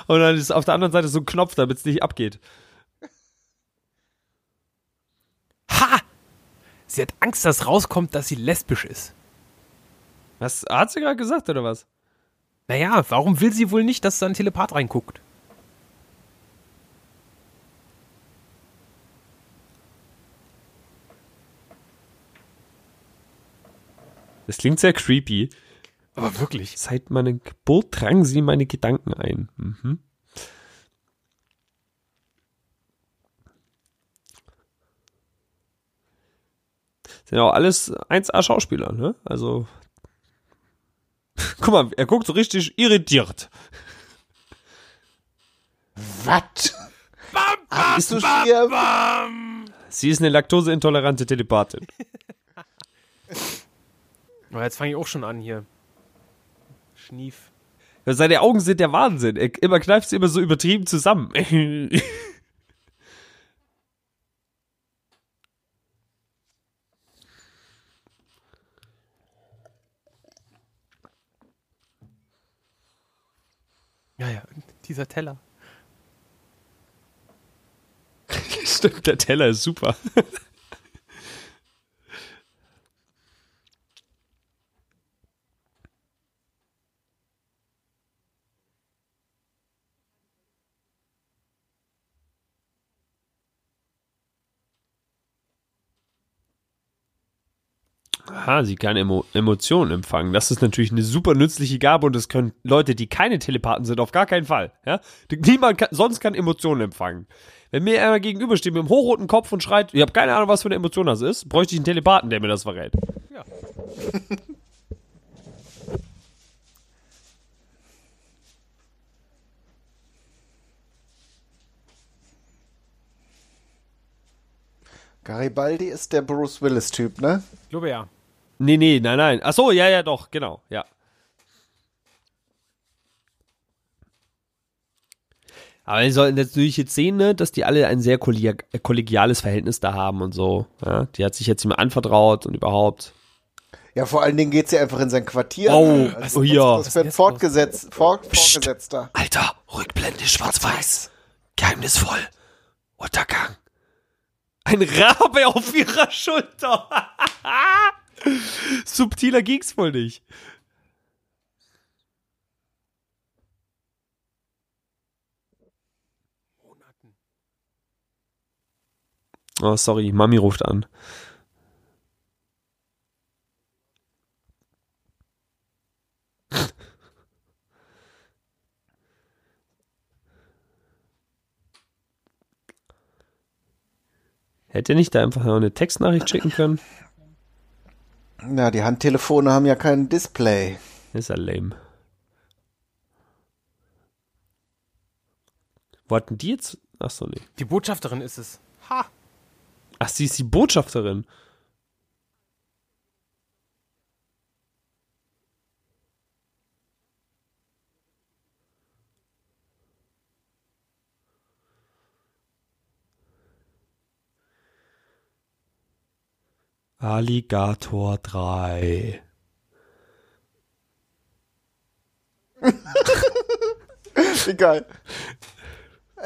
Und dann ist auf der anderen Seite so ein Knopf, damit es nicht abgeht. Ha! Sie hat Angst, dass rauskommt, dass sie lesbisch ist. Was hat sie gerade gesagt, oder was? Naja, warum will sie wohl nicht, dass da ein Telepath reinguckt? Das klingt sehr creepy. Aber wirklich. Seit meiner Geburt drangen sie meine Gedanken ein. Mhm. Sind auch alles 1A Schauspieler, ne? Also. Guck mal, er guckt so richtig irritiert. Was? Ah, bist du schier? Sie ist eine laktoseintolerante Telepathin. Oh, jetzt fange ich auch schon an hier. Schnief. Seine Augen sind der Wahnsinn. Er immer kneift sie immer so übertrieben zusammen. Ja, ja, dieser Teller. Stimmt, der Teller ist super. Aha, sie kann Emo Emotionen empfangen. Das ist natürlich eine super nützliche Gabe und das können Leute, die keine Telepathen sind, auf gar keinen Fall. Ja? Niemand kann, sonst kann Emotionen empfangen. Wenn mir einer gegenübersteht mit einem hochroten Kopf und schreit, ich habe keine Ahnung, was für eine Emotion das ist, bräuchte ich einen Telepathen, der mir das verrät. Ja. Garibaldi ist der Bruce Willis-Typ, ne? Ich glaube ja. Nee, nee, nein, nein. Ach so, ja, ja, doch, genau, ja. Aber wir sollten natürlich jetzt sehen, ne, dass die alle ein sehr kolleg kollegiales Verhältnis da haben und so. Ja? Die hat sich jetzt ihm anvertraut und überhaupt. Ja, vor allen Dingen geht sie einfach in sein Quartier. Oh, ne? oh ja. Das wird fortgesetzt, vor, Vorgesetzter. Alter, Rückblende schwarz-weiß. Geheimnisvoll. Untergang. Ein Rabe auf ihrer Schulter. Subtiler ging's wohl nicht. Oh, sorry, Mami ruft an. Hätte nicht da einfach noch eine Textnachricht schicken können? Ja, die Handtelefone haben ja kein Display. Ist ja lame. Wo hatten die jetzt? Achso, nee. Die Botschafterin ist es. Ha! Ach, sie ist die Botschafterin. Alligator 3. Egal.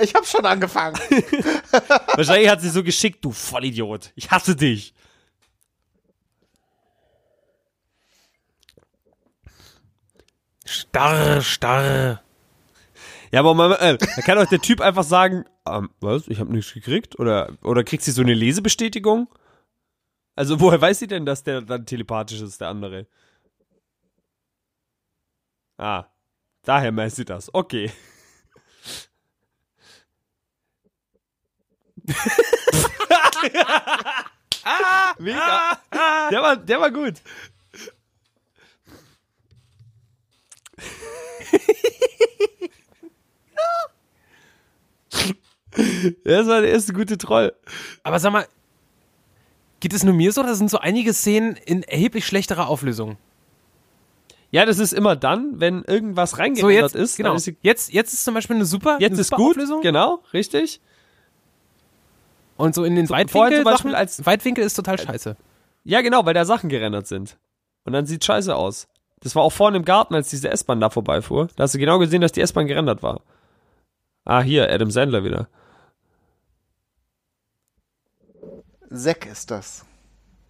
Ich hab schon angefangen. Wahrscheinlich hat sie so geschickt, du Vollidiot. Ich hasse dich. Starr, starr. Ja, aber man, äh, da kann doch der Typ einfach sagen, ähm, was, ich habe nichts gekriegt? Oder, oder kriegt sie so eine Lesebestätigung? Also woher weiß sie denn, dass der dann telepathisch ist, der andere? Ah, daher weiß sie das. Okay. Mega. Der war, der war gut. Das war der erste gute Troll. Aber sag mal, geht es nur mir so, oder sind so einige Szenen in erheblich schlechterer Auflösung? Ja, das ist immer dann, wenn irgendwas So, reingeändert jetzt, ist. genau. Ist jetzt, jetzt ist zum Beispiel eine super, jetzt eine ist super gut, Auflösung. genau, richtig. Und so in den vorhin Weitwinkel, Sachen, als- Weitwinkel ist total scheiße. Ja, genau, weil da Sachen gerendert sind. Und dann sieht scheiße aus. Das war auch vorne im Garten, als diese S-Bahn da vorbeifuhr. Da hast du genau gesehen, dass die S-Bahn gerendert war. Ah, hier, Adam Sandler wieder. Zack ist das.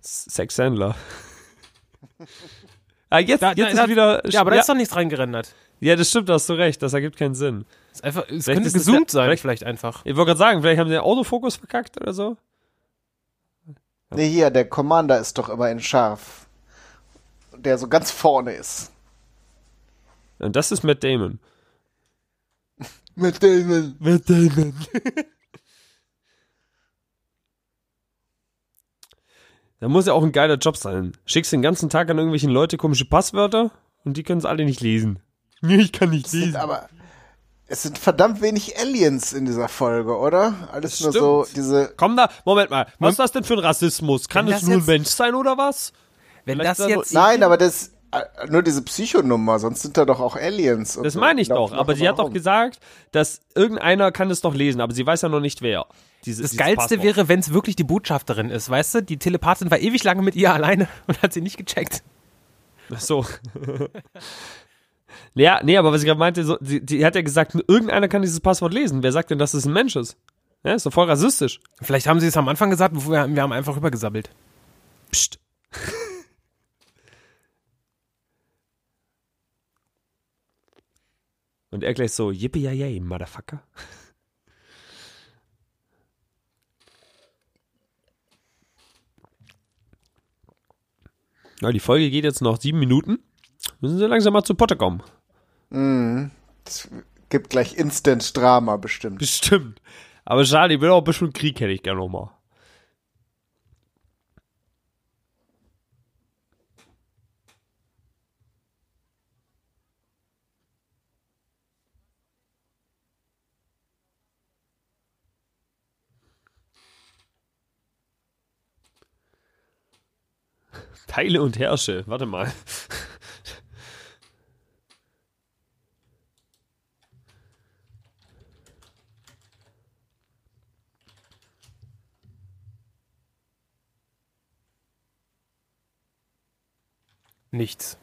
Sex Sandler. ah, jetzt, Da- jetzt da- ist da- wieder. Ja, aber da ja, ist doch nichts reingerendert. ja, das stimmt, da hast du recht. Das ergibt keinen Sinn. Ist einfach, es Vielleicht könnte es der- sein, vielleicht- vielleicht einfach. Ich wollte gerade sagen, vielleicht haben sie den Autofokus verkackt oder so. Nee, hier, der Commander ist doch immer in scharf. Der so ganz vorne ist. Und das ist Matt Damon. Mit Damon. Matt Damon. Da muss ja auch ein geiler Job sein. Schickst den ganzen Tag an irgendwelchen Leute komische Passwörter und die können es alle nicht lesen. Nee, ich kann nicht Sind lesen. aber es sind verdammt wenig Aliens in dieser Folge, oder? Alles nur so stimmt. diese. Komm da, Moment mal. Was ist das denn für ein Rassismus? Kann es das nur ein Mensch sein oder was? Wenn Vielleicht das da so- jetzt, Nein, aber das nur diese Psychonummer, sonst sind da doch auch Aliens. und Das so. meine ich doch. Aber sie hat doch gesagt, dass irgendeiner kann es doch lesen, aber sie weiß ja noch nicht wer. Diese, das Geilste Passwort. wäre, wenn es wirklich die Botschafterin ist, weißt du? Die Telepathin war ewig lange mit ihr alleine und hat sie nicht gecheckt. Ach so. ja, nee, aber was ich gerade meinte, so, die, die hat ja gesagt, irgendeiner kann dieses Passwort lesen. Wer sagt denn, dass es ein Mensch ist? Ja, ist doch voll rassistisch. Vielleicht haben sie es am Anfang gesagt, bevor wir, wir haben einfach rübergesabbelt. Psst. Und er gleich so, yippie yay, Motherfucker. Ja, die Folge geht jetzt noch sieben Minuten. Müssen sie langsam mal zu Potte kommen. Es gibt gleich Instant Drama bestimmt. Bestimmt. Aber schade, ich will auch ein bisschen Krieg, hätte ich gerne nochmal. Teile und herrsche. Warte mal. Nichts.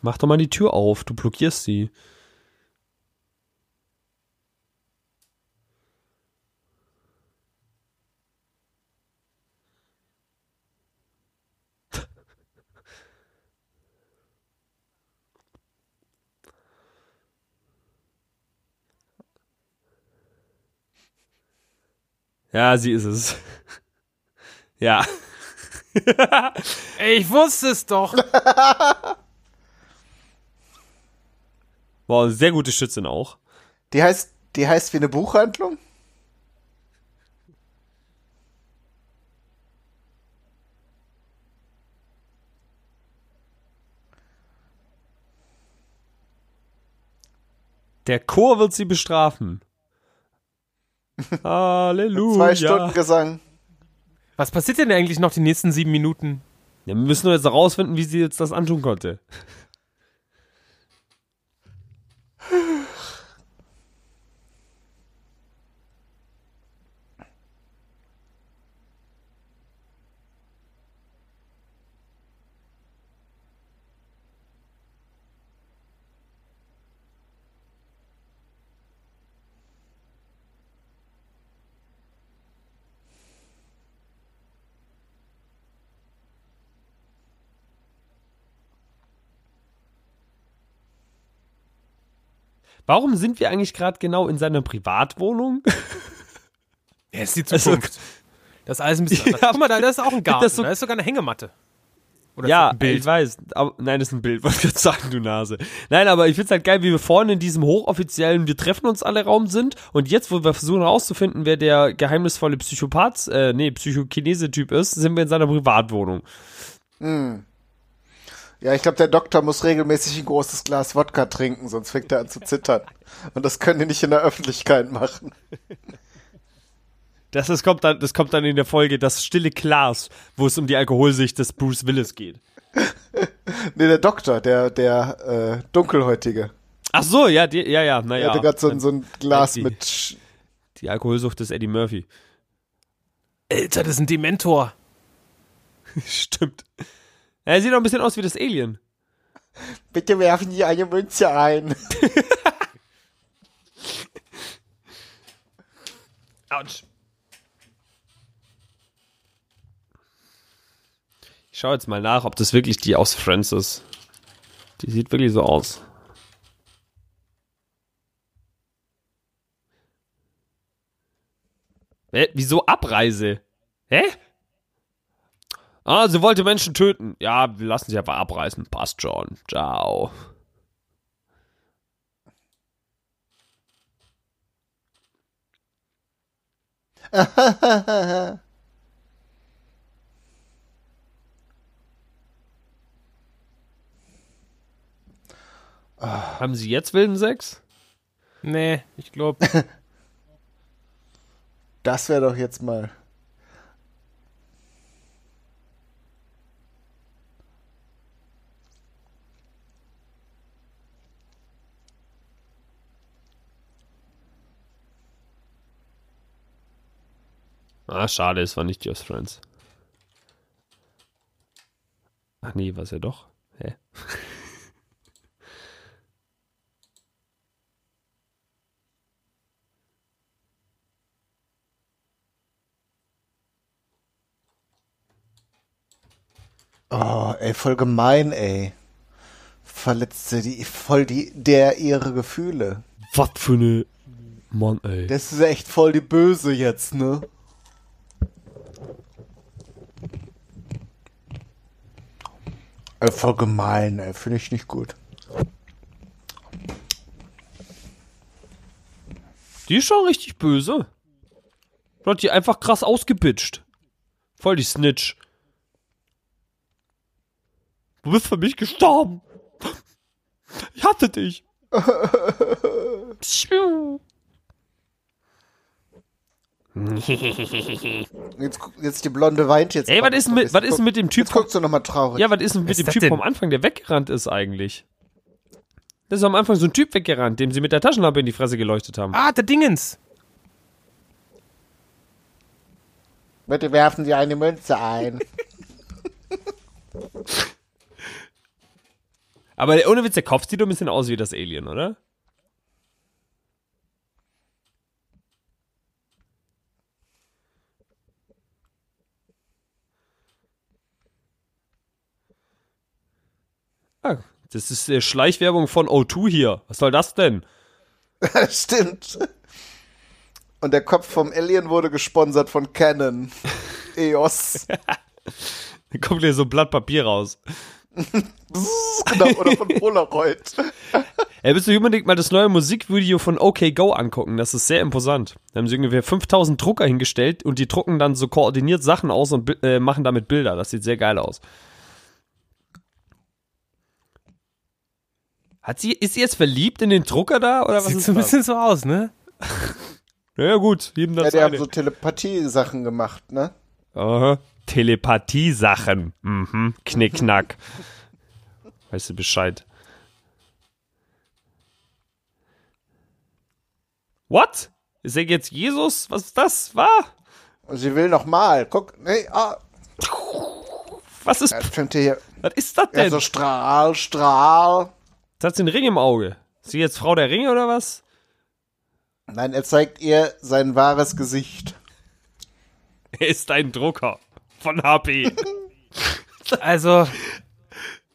Mach doch mal die Tür auf, du blockierst sie. Ja, sie ist es. Ja. Ich wusste es doch. Wow, sehr gute Schützin auch. Die heißt, die heißt wie eine Buchhandlung? Der Chor wird sie bestrafen. Halleluja. Zwei Stunden Gesang. Was passiert denn eigentlich noch die nächsten sieben Minuten? Ja, wir müssen nur jetzt herausfinden, wie sie jetzt das antun konnte. Warum sind wir eigentlich gerade genau in seiner Privatwohnung? Ja, ist die Zukunft. Das ist alles ein bisschen anders. Ja, Guck mal, da, da ist auch ein Garten. das so- da ist sogar eine Hängematte. Oder ja, das ein Bild? ich weiß. Aber, nein, das ist ein Bild, wollte ich gerade sagen, du Nase. Nein, aber ich find's halt geil, wie wir vorne in diesem hochoffiziellen Wir treffen uns alle Raum sind und jetzt, wo wir versuchen herauszufinden, wer der geheimnisvolle Psychopath, äh, nee, Psychokinese-Typ ist, sind wir in seiner Privatwohnung. Ja, ich glaube, der Doktor muss regelmäßig ein großes Glas Wodka trinken, sonst fängt er an zu zittern. Und das können die nicht in der Öffentlichkeit machen. Das, das, kommt dann, das kommt dann in der Folge Das stille Glas, wo es um die Alkoholsicht des Bruce Willis geht. Nee, der Doktor, der, der äh, Dunkelhäutige. Ach so, ja, die, ja, ja, Er naja. hatte gerade so, ein- so ein Glas die- mit. Sch- Die Alkoholsucht des Eddie Murphy. Alter, das ist ein Dementor. Stimmt. Er sieht auch ein bisschen aus wie das Alien. Bitte werfen Sie eine Münze ein. Autsch. Ich schaue jetzt mal nach, ob das wirklich die aus Friends ist. Die sieht wirklich so aus. Hä? Wieso Abreise? Hä? Ah, sie wollte Menschen töten. Ja, wir lassen sie einfach abreißen. Passt schon. Ciao. Haben sie jetzt wilden Sex? Nee, ich glaube. Das wäre doch jetzt mal. Ah, schade, es war nicht aus Friends. Ach nee, war es ja doch. Hä? Oh, ey, voll gemein, ey. Verletzte die voll die der ihre Gefühle. Was für eine. Mann, ey. Das ist echt voll die Böse jetzt, ne? Ey, voll gemein, ey. Finde ich nicht gut. Die ist schon richtig böse. Du hat die einfach krass ausgebitcht. Voll die Snitch. Du bist für mich gestorben. Ich hatte dich. Jetzt, jetzt die Blonde weint jetzt. Ey, was ist denn mit, was ist denn mit dem Typ Jetzt guckst du nochmal traurig. Ja, was ist denn mit ist dem Typ denn? vom Anfang, der weggerannt ist eigentlich? Das ist am Anfang so ein Typ weggerannt, dem sie mit der Taschenlampe in die Fresse geleuchtet haben. Ah, der Dingens. Bitte werfen Sie eine Münze ein. Aber ohne Witz, der Kopf sieht doch ein bisschen aus wie das Alien, oder? Ah, das ist äh, Schleichwerbung von O2 hier. Was soll das denn? Stimmt. Und der Kopf vom Alien wurde gesponsert von Canon. EOS. Dann kommt hier so ein Blatt Papier raus. genau, oder von Polaroid. Ey, willst du unbedingt mal das neue Musikvideo von OK Go angucken? Das ist sehr imposant. Da haben sie ungefähr 5000 Drucker hingestellt und die drucken dann so koordiniert Sachen aus und äh, machen damit Bilder. Das sieht sehr geil aus. Hat sie, ist sie jetzt verliebt in den Drucker da oder was Sieht ist so ein das? bisschen so aus, ne? Ja gut, jedem Ja, das die haben seine. so Telepathie-Sachen gemacht, ne? Aha. Telepathie-Sachen. Mhm. Knickknack. weißt du Bescheid. What? Ist er jetzt Jesus? Was ist das? War? Und sie will noch mal. Guck, nee, ah, Was ist, filmt hier. was ist das Ja, denn? so Strahl, Strahl. Jetzt hat sie einen Ring im Auge. Ist sie jetzt Frau der Ringe oder was? Nein, er zeigt ihr sein wahres Gesicht. Er ist ein Drucker von HP. Also,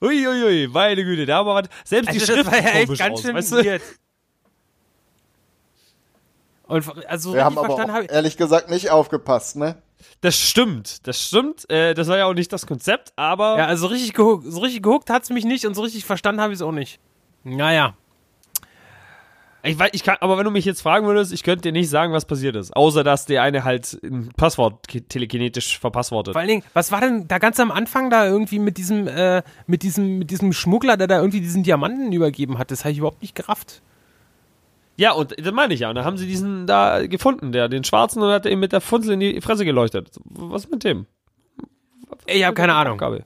Uiuiui, meine Güte, da haben wir was. Selbst die also das Schrift war ja echt ganz aus, schön weißt du? Und also Wir haben richtig aber verstanden auch, habe ich. ehrlich gesagt nicht aufgepasst, ne? Das stimmt, das stimmt. Äh, das war ja auch nicht das Konzept, aber Ja, also richtig gehuckt, so richtig gehuckt hat's mich nicht und so richtig verstanden habe ich es auch nicht. Naja. Ich weiß, ich kann, aber wenn du mich jetzt fragen würdest, ich könnte dir nicht sagen, was passiert ist. Außer, dass der eine halt ein Passwort ki- telekinetisch verpasswortet. Vor allen Dingen, was war denn da ganz am Anfang da irgendwie mit diesem, äh, mit diesem, mit diesem Schmuggler, der da irgendwie diesen Diamanten übergeben hat? Das habe ich überhaupt nicht gerafft. Ja, und das meine ich ja. Und da haben sie diesen da gefunden, der, den Schwarzen, und hat ihm mit der Funzel in die Fresse geleuchtet. Was ist mit dem? Ich habe keine Ahnung. Aufgabe.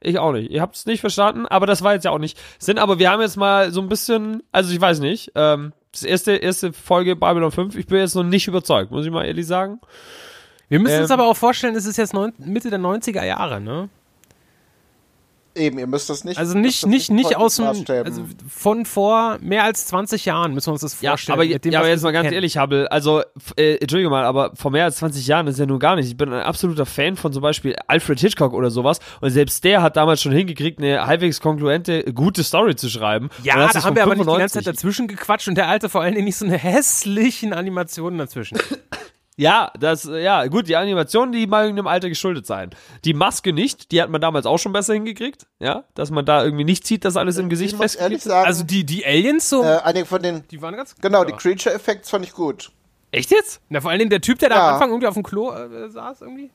Ich auch nicht. Ihr habt es nicht verstanden, aber das war jetzt ja auch nicht Sinn. Aber wir haben jetzt mal so ein bisschen, also ich weiß nicht, ähm, das erste, erste Folge Babylon 5, ich bin jetzt noch nicht überzeugt, muss ich mal ehrlich sagen. Wir müssen uns Ähm, aber auch vorstellen, es ist jetzt neun, Mitte der 90er Jahre, ne? Eben, ihr müsst das nicht. Also nicht, nicht, nicht aus dem, also von vor mehr als 20 Jahren müssen wir uns das Ja, vorstellen. aber, mit dem, ja, aber wir jetzt mal ganz kennen. ehrlich, Hubble, also, äh, entschuldige mal, aber vor mehr als 20 Jahren ist ja nun gar nicht. Ich bin ein absoluter Fan von zum Beispiel Alfred Hitchcock oder sowas und selbst der hat damals schon hingekriegt, eine halbwegs kongruente, gute Story zu schreiben. Ja, das da haben wir aber nicht die 95. ganze Zeit dazwischen gequatscht und der Alte vor allen Dingen nicht so eine hässlichen Animationen dazwischen. Ja, das, äh, ja, gut, die Animationen, die mal in dem Alter geschuldet sein. Die Maske nicht, die hat man damals auch schon besser hingekriegt, ja, dass man da irgendwie nicht sieht, dass alles im Gesicht ich muss ehrlich festgeht. sagen, Also die, die Aliens so, äh, einige von den, die waren ganz genau, die ja. Creature-Effects fand ich gut. Echt jetzt? Na, vor allen Dingen der Typ, der da Ja. am Anfang irgendwie auf dem Klo äh, saß irgendwie.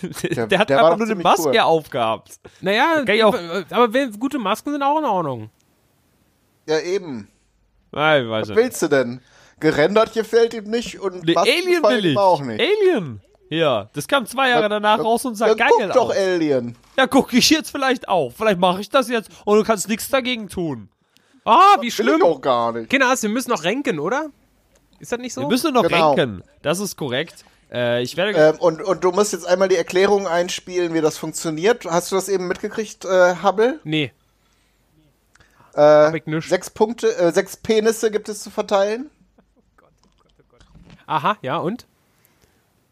Der, Der- hat der einfach nur eine Maske cool. aufgehabt. Naja, auch- äh, aber gute Masken sind auch in Ordnung. Ja, eben. Nein, Was willst du denn? Gerendert gefällt ihm nicht und Nee, Alien will ihm ich. auch nicht. Alien. Ja, das kam zwei Jahre danach raus und sah geil guck doch aus. Alien. Ja, guck ich jetzt vielleicht auch. Vielleicht mache ich das jetzt und du kannst nichts dagegen tun. Ah, wie Will schlimm. ich auch gar nicht. Kinders, wir müssen noch renken, oder? Ist das nicht so? Wir müssen noch Genau. renken. Das ist korrekt. Äh, ich werde. Ähm, und, und du musst jetzt einmal die Erklärung einspielen, wie das funktioniert. Hast du das eben mitgekriegt, äh, Hubble? nee. Äh, Hab ich nicht. sechs Punkte, äh, sechs Penisse gibt es zu verteilen. Aha, ja, und?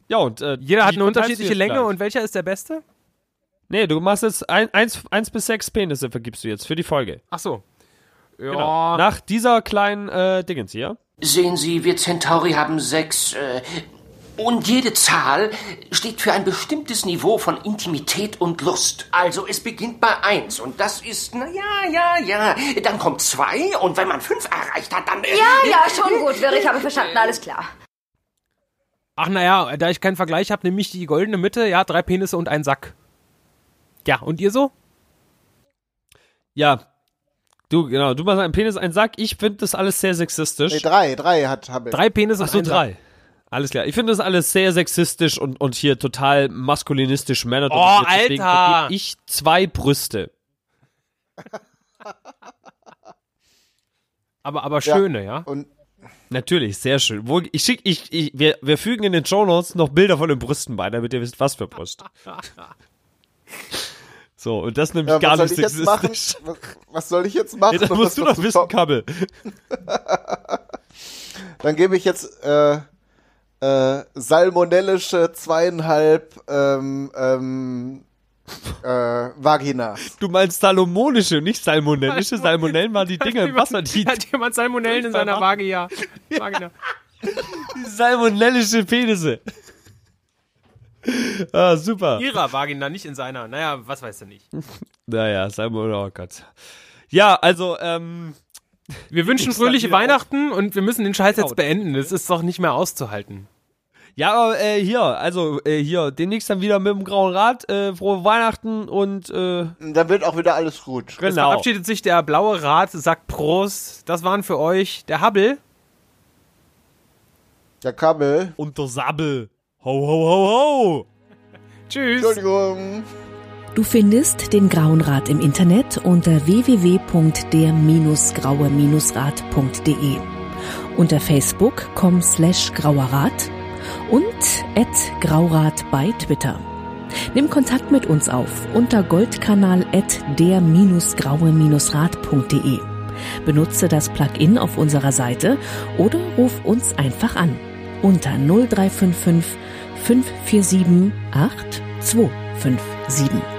ja, und äh, Jeder hat eine unterschiedliche Länge gleich. und welcher ist der beste? Nee, du machst jetzt ein, eins, eins bis sechs Penisse vergibst du jetzt für die Folge. Ach so. Ja. Genau. Nach dieser kleinen äh, Dingens hier. Sehen Sie, wir Centauri haben sechs. Äh, und jede Zahl steht für ein bestimmtes Niveau von Intimität und Lust. Also es beginnt bei eins und das ist, na ja, ja, ja. Dann kommt zwei und wenn man fünf erreicht hat, dann. Äh, Ja, ja, schon gut, Wirr, ich habe verstanden, alles klar. Ach naja, da ich keinen Vergleich habe, nehme ich die goldene Mitte, ja, drei Penisse und ein Sack. Ja, und ihr so? Ja. Du, genau, du machst einen Penis, einen Sack. Ich finde das alles sehr sexistisch. Nee, drei, drei hat Hubble. Drei Penisse Ach und so, ein Sack. drei. Alles klar. Ich finde das alles sehr sexistisch und, und hier total maskulinistisch Männer. Oh, Deswegen Alter! Ich zwei Brüste. Aber, aber schöne, ja? Und Natürlich, sehr schön. Wo, ich schick, ich, ich, wir, wir fügen in den Show Notes noch Bilder von den Brüsten bei, damit ihr wisst, was für Brust. So, und das nämlich ja, gar was soll nicht ich jetzt machen? sexistisch. Was, was soll ich jetzt machen? Ja, das musst du doch wissen? Kabel. Dann gebe ich jetzt äh, äh, salmonellische zweieinhalb ähm, ähm, äh, Vaginas. Du meinst salomonische, nicht salmonellische. Salmonellen waren die Dinger im Wasser, die Hat jemand Salmonellen in seiner Vagina? Vagina. Die salmonellische Penisse. Ah, super. Ihrer Vagina, nicht in seiner. Naja, was weiß er nicht. Naja, Salmon, oh Gott. Ja, also, ähm, Wir wünschen Ich fröhliche Weihnachten und wir müssen den Scheiß jetzt beenden. Das ist doch nicht mehr auszuhalten. Ja, aber äh, hier, also äh, hier, demnächst dann wieder mit dem Grauen Rad, äh, frohe Weihnachten und äh, Dann wird auch wieder alles gut. Es genau. verabschiedet sich der blaue Rat, sagt Prost. Das waren für euch der Hubble. Der Kabel. Und der Sabel. Ho, ho, ho, ho. Tschüss. Entschuldigung. Du findest den Grauen Rat im Internet unter www.der-graue-rat.de, unter facebook.com slash grauerrat und at graurat bei Twitter. Nimm Kontakt mit uns auf unter goldkanal at der-graue-rat.de. Benutze das Plugin auf unserer Seite oder ruf uns einfach an unter 0355 547 8257.